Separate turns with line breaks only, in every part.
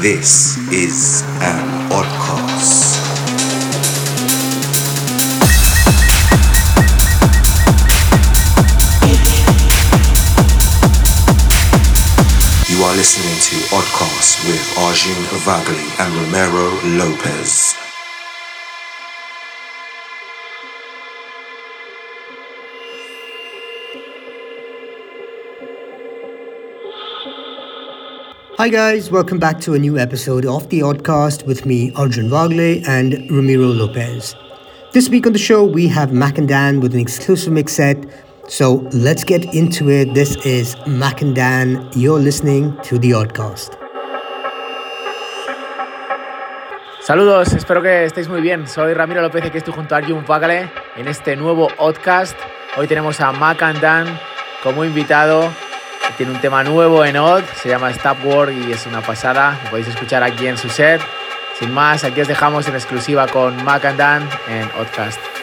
This is an oddcast. You are listening to Oddcast with Arjun Vagale and Ramiro Lopez.
Hi guys, welcome back to a new episode of The Oddcast with me, Arjun Vagale and Ramiro Lopez. This week on the show, we have Mac and Dan with an exclusive mix set. So let's get into it. This is Mac and Dan. You're listening to The Oddcast.
Saludos, espero que estéis muy bien. Soy Ramiro López y aquí estoy junto a Arjun Vagale en este nuevo podcast. Hoy tenemos a Mac and Dan como invitado tiene un tema nuevo en Odd, se llama Stop War y es una pasada. Lo podéis escuchar aquí en su set. Sin más, aquí os dejamos en exclusiva con Mac and Dan en Oddcast.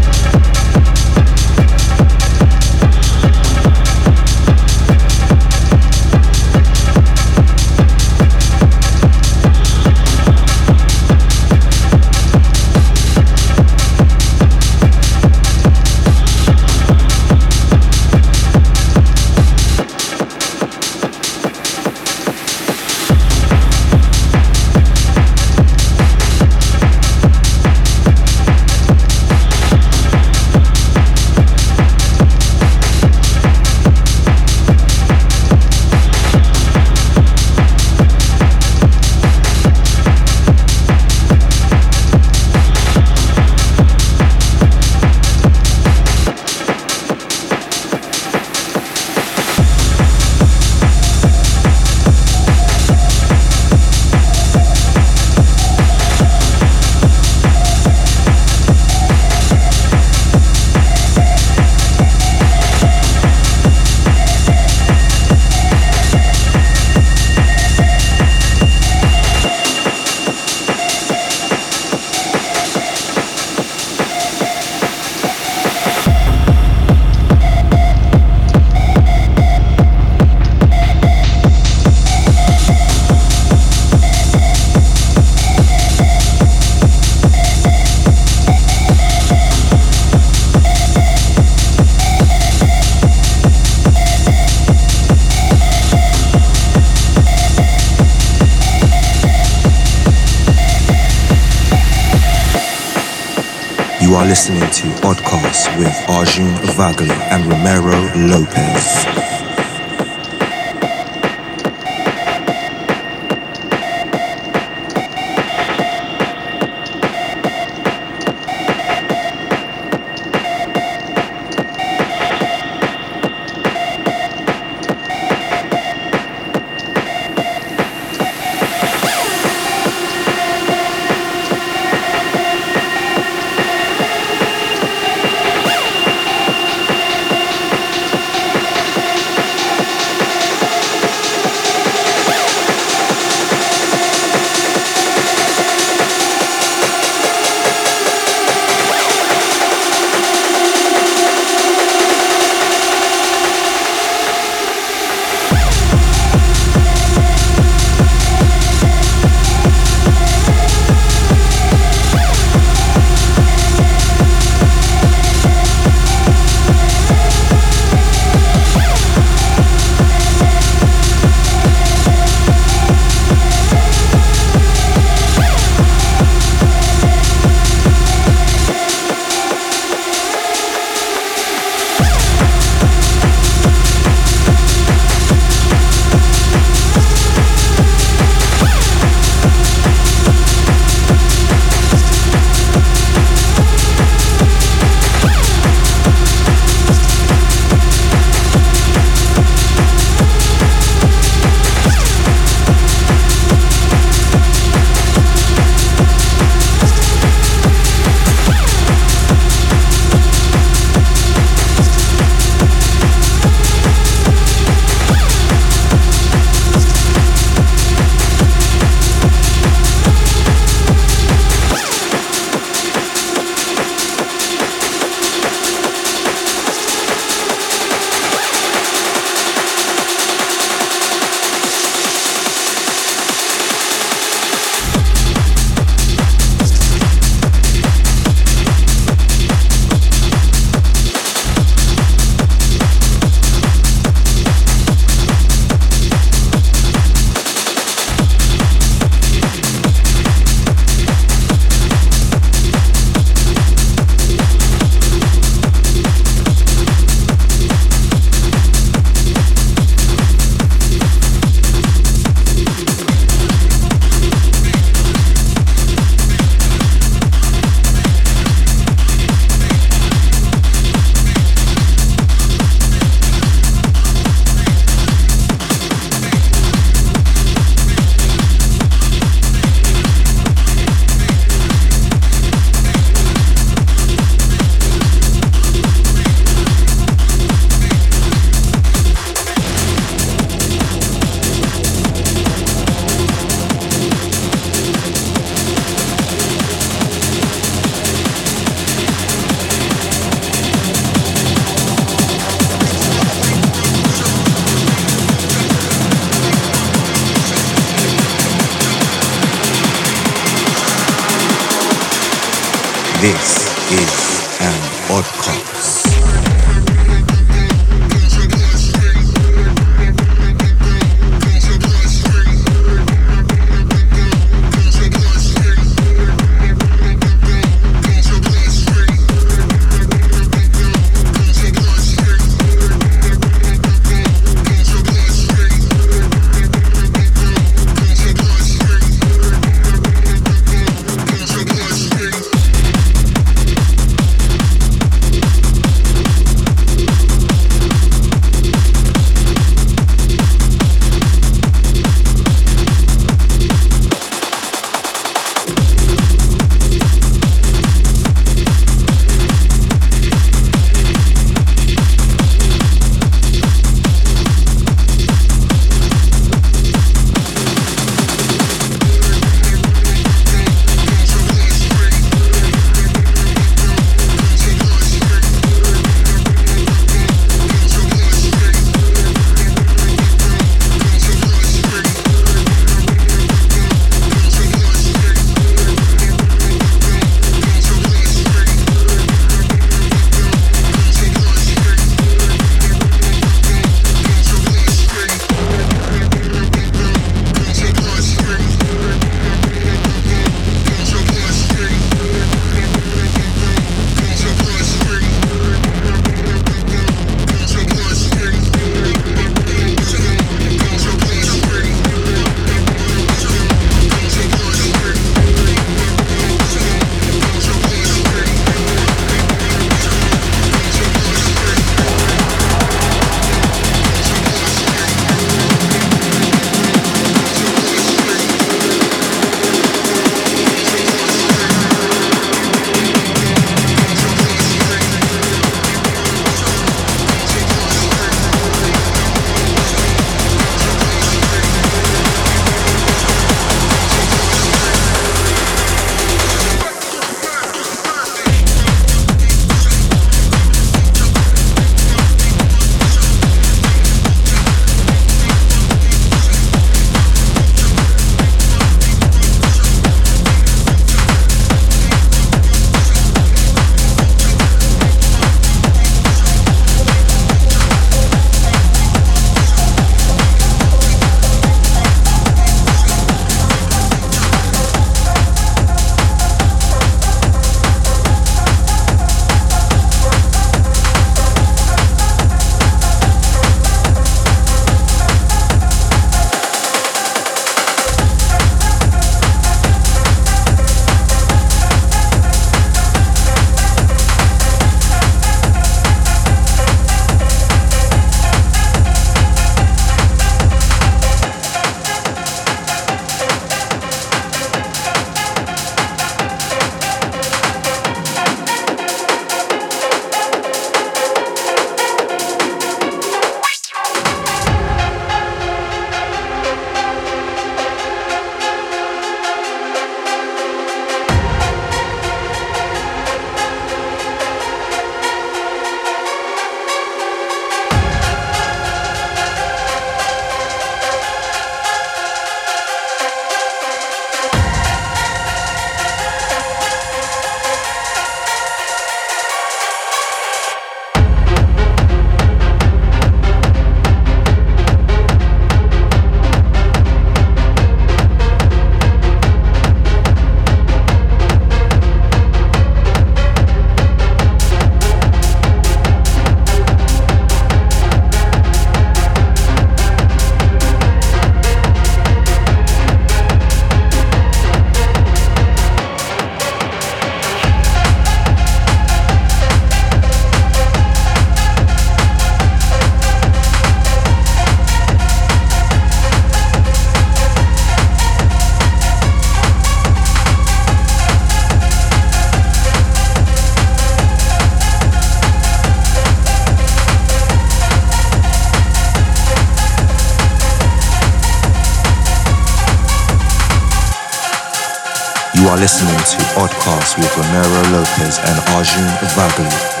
Listening to Oddcast with Ramiro Lopez and Arjun
Vagale.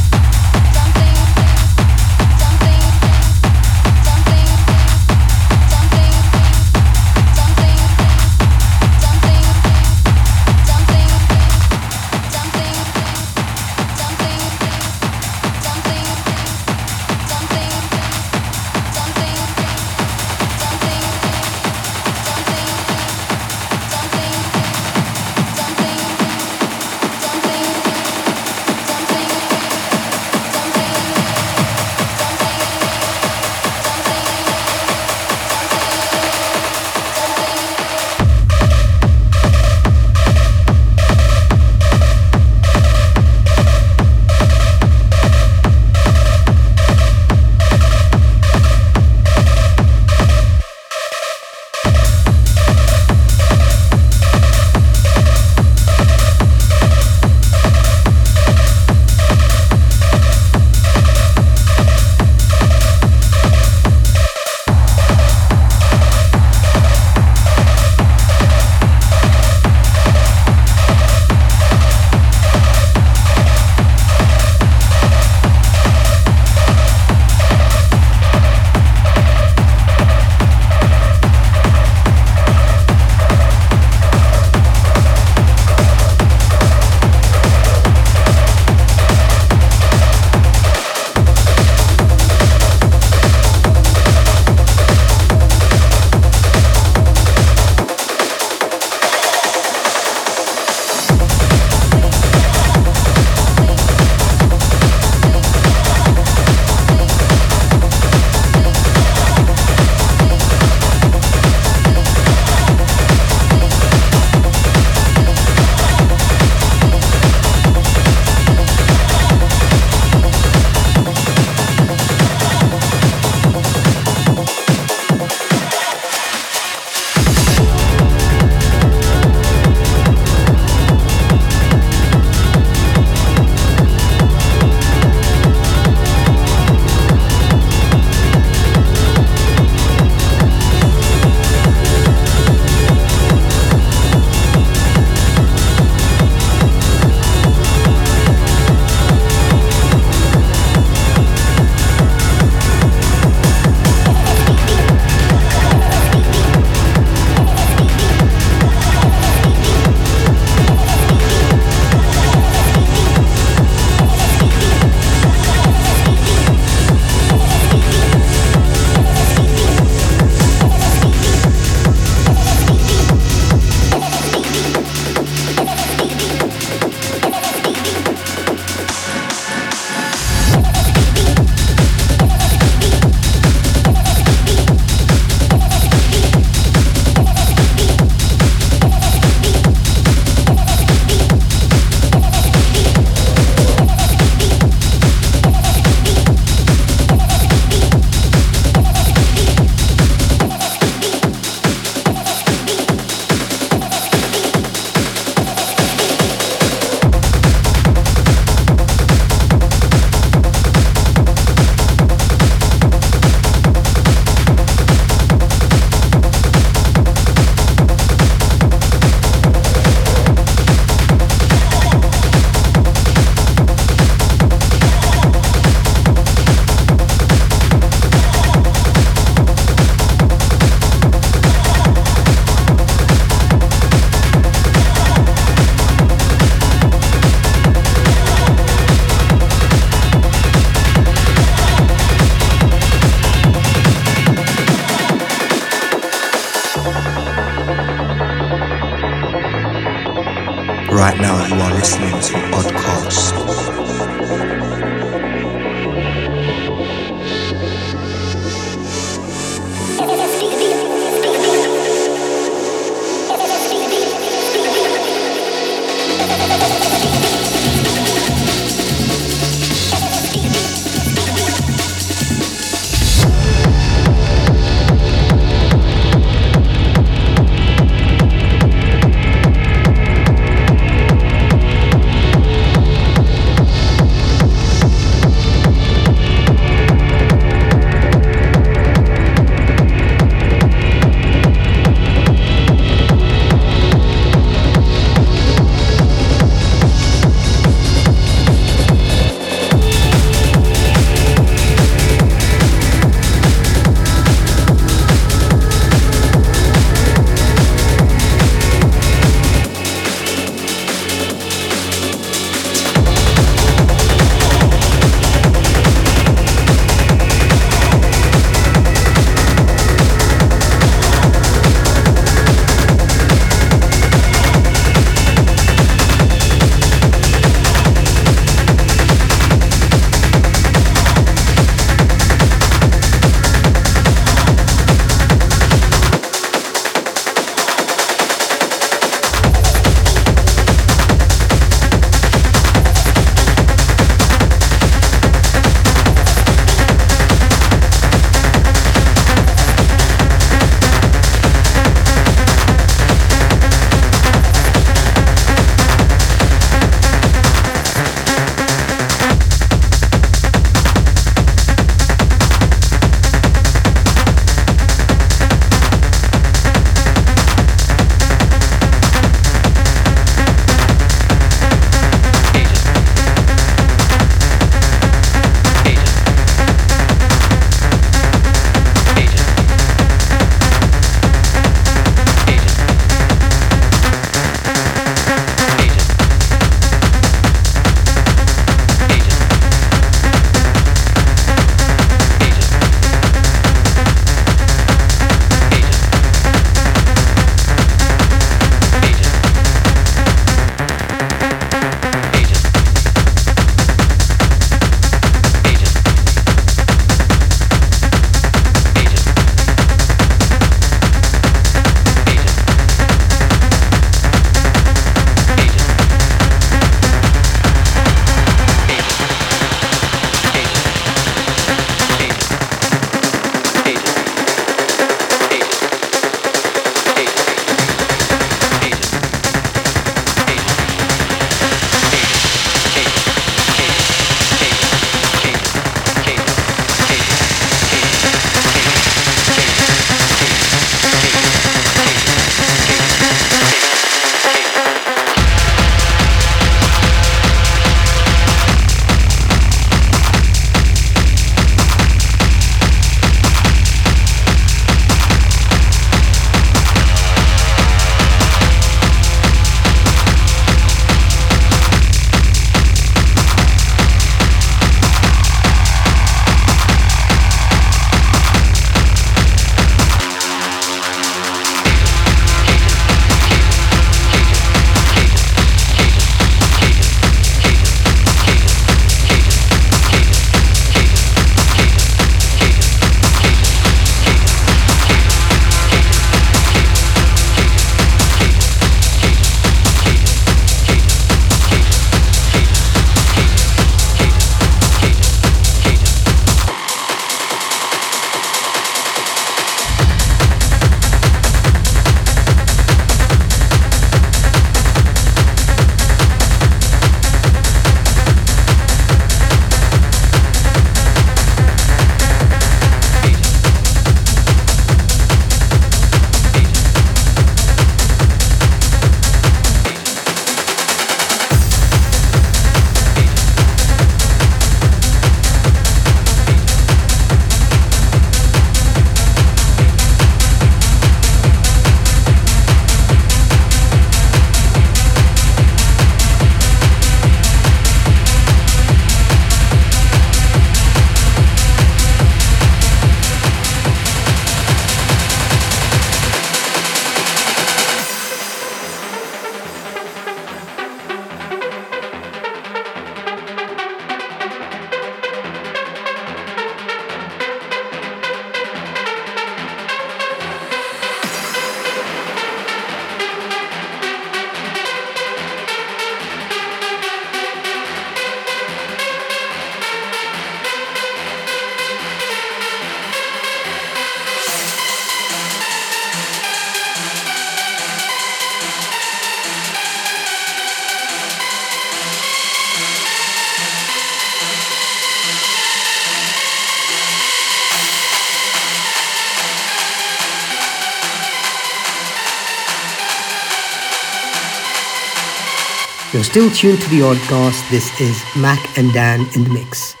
Still tuned to the Oddcast. This is Mac and Dan in the mix.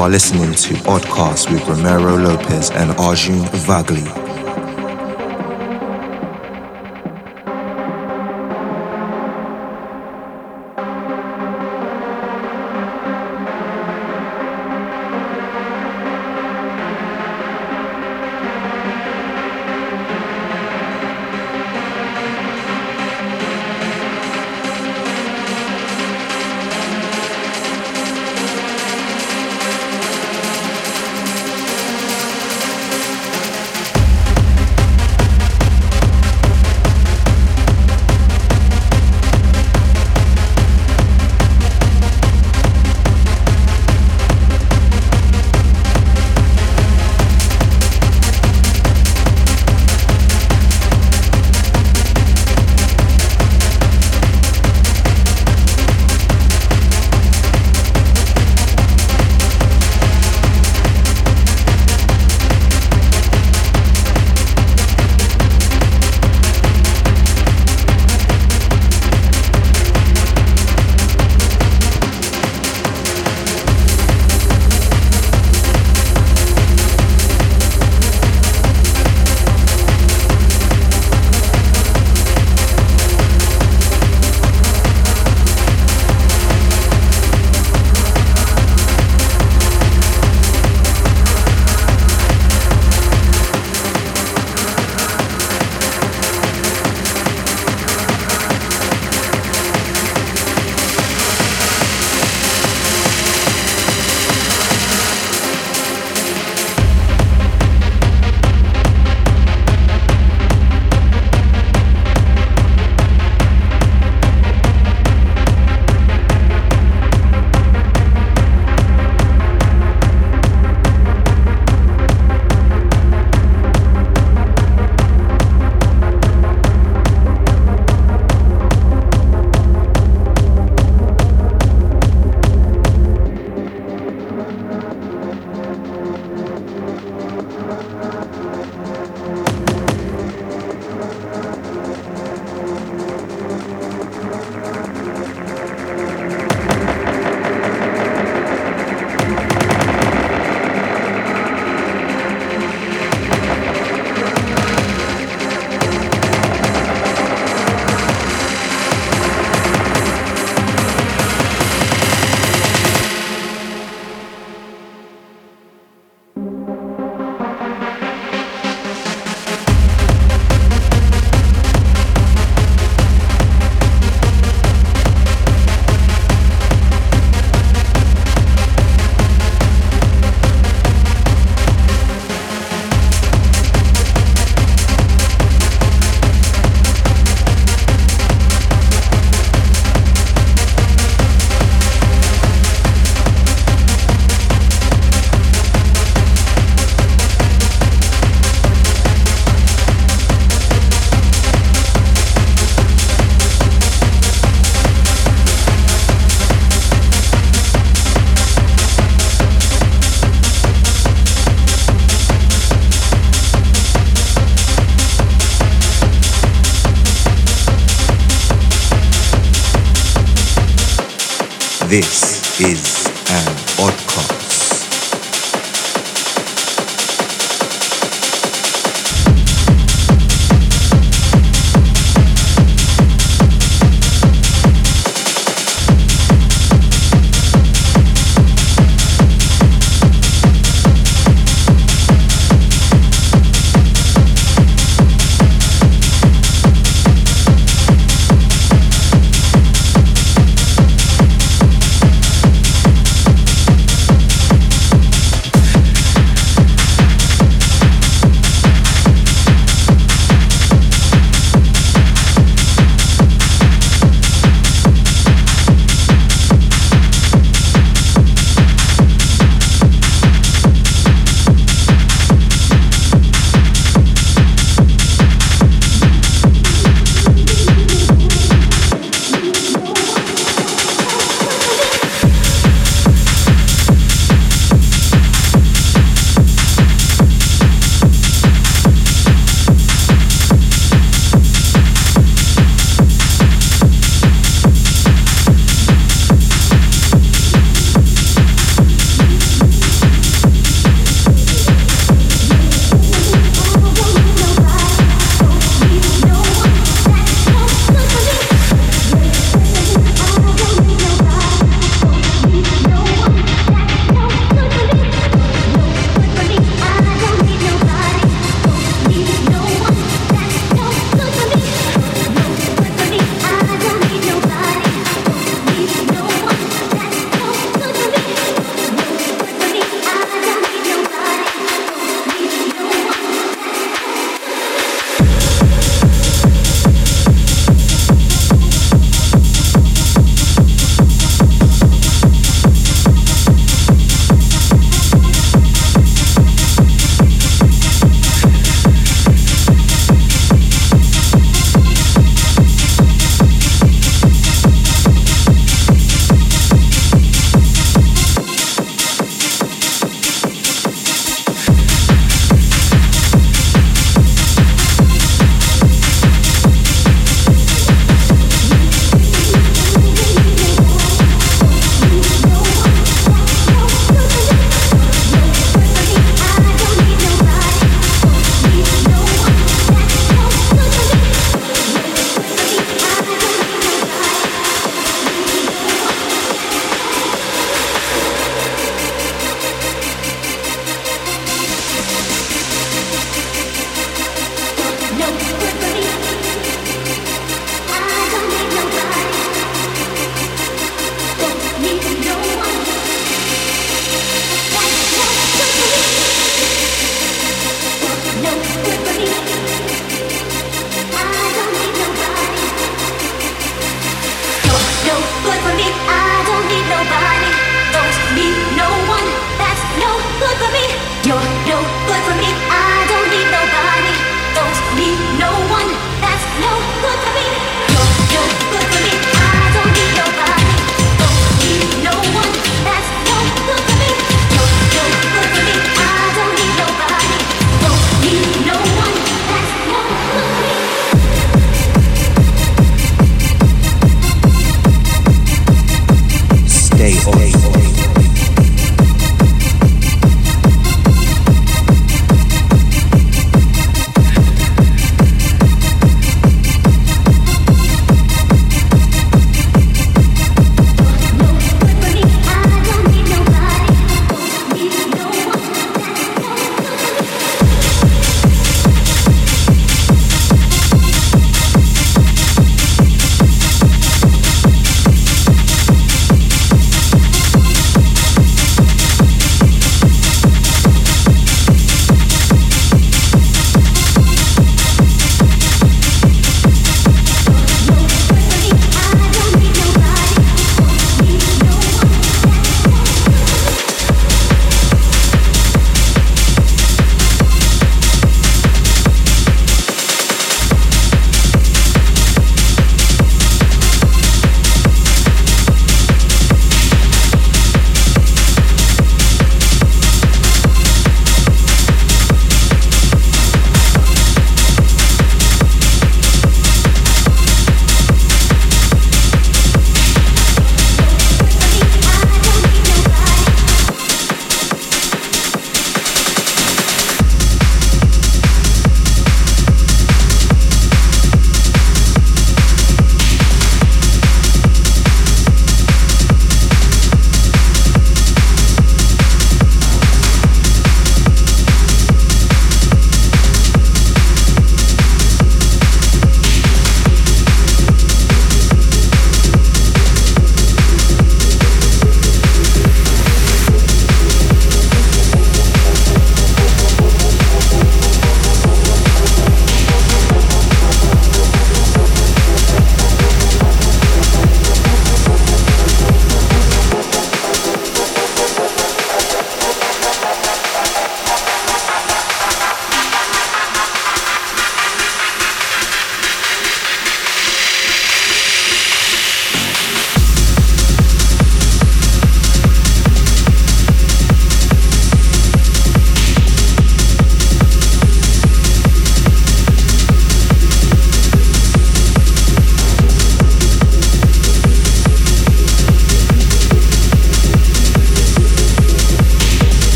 You are listening to Oddcast with Ramiro Lopez and Arjun
Vagale.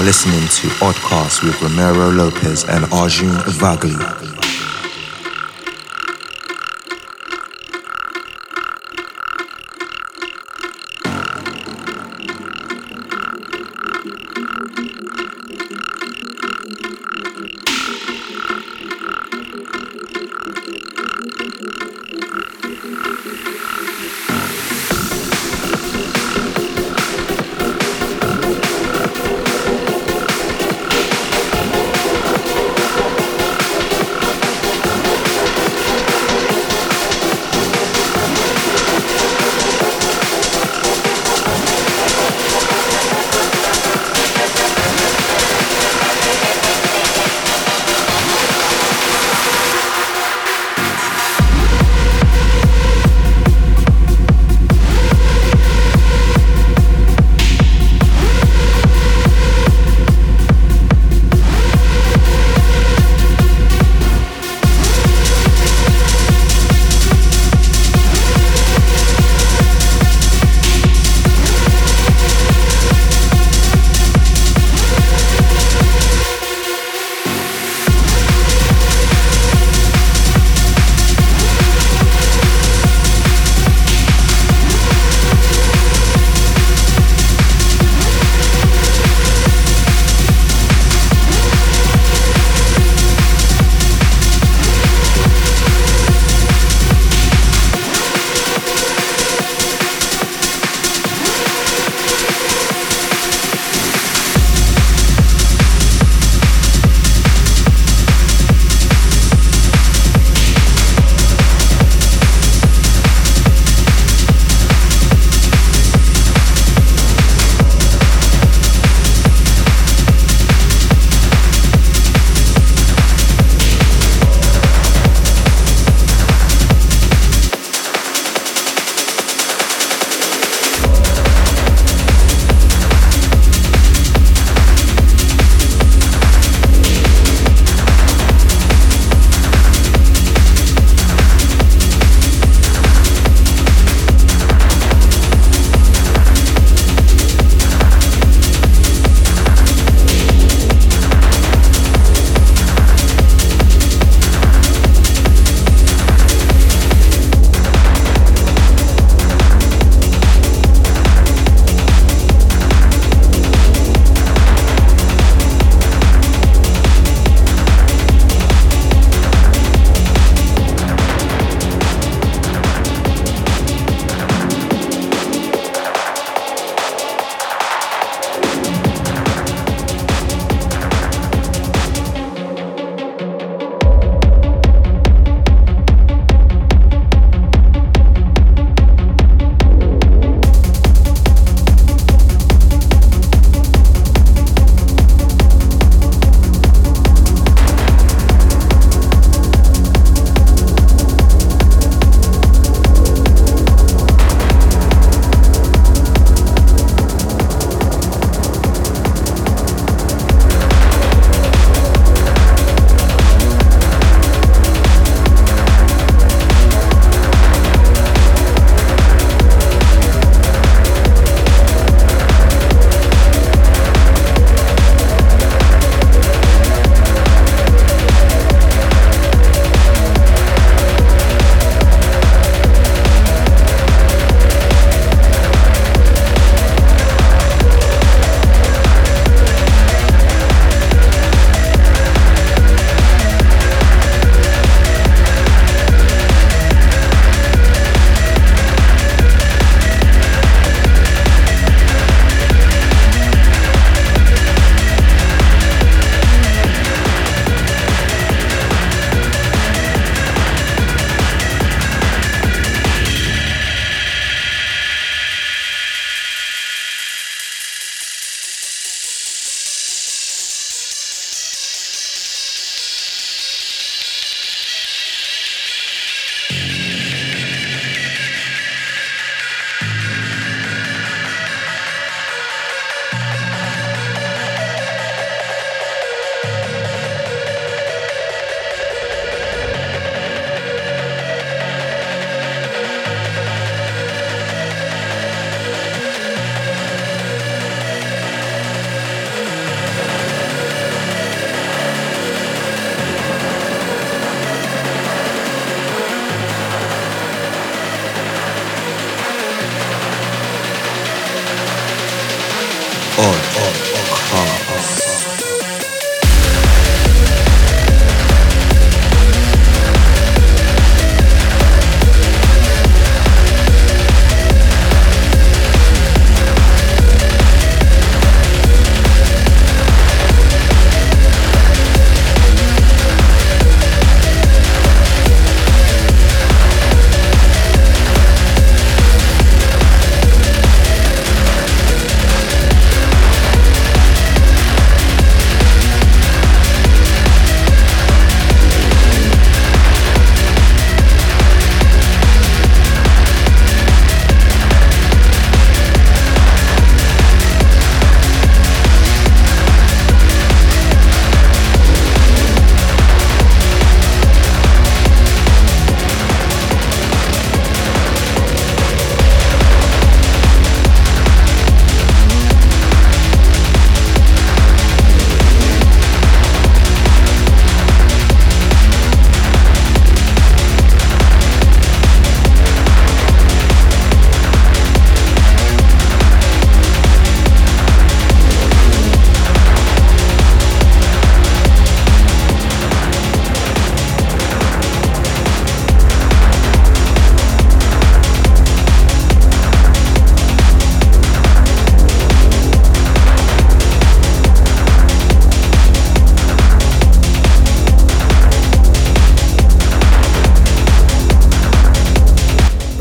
Are listening to Oddcast with Ramiro Lopez and Arjun Vagale.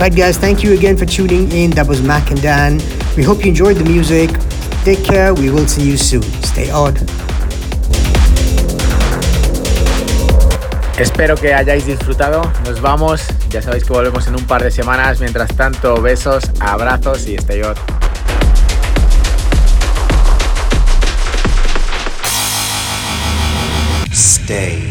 Right, guys, thank you again for tuning in. That was Mac and Dan. We hope you enjoyed the music. Take care. We will see you soon. Stay odd.
Espero que hayáis disfrutado. Nos vamos. Ya sabéis que volvemos en un par de semanas. Mientras tanto, besos, abrazos y stay odd.
Stay odd.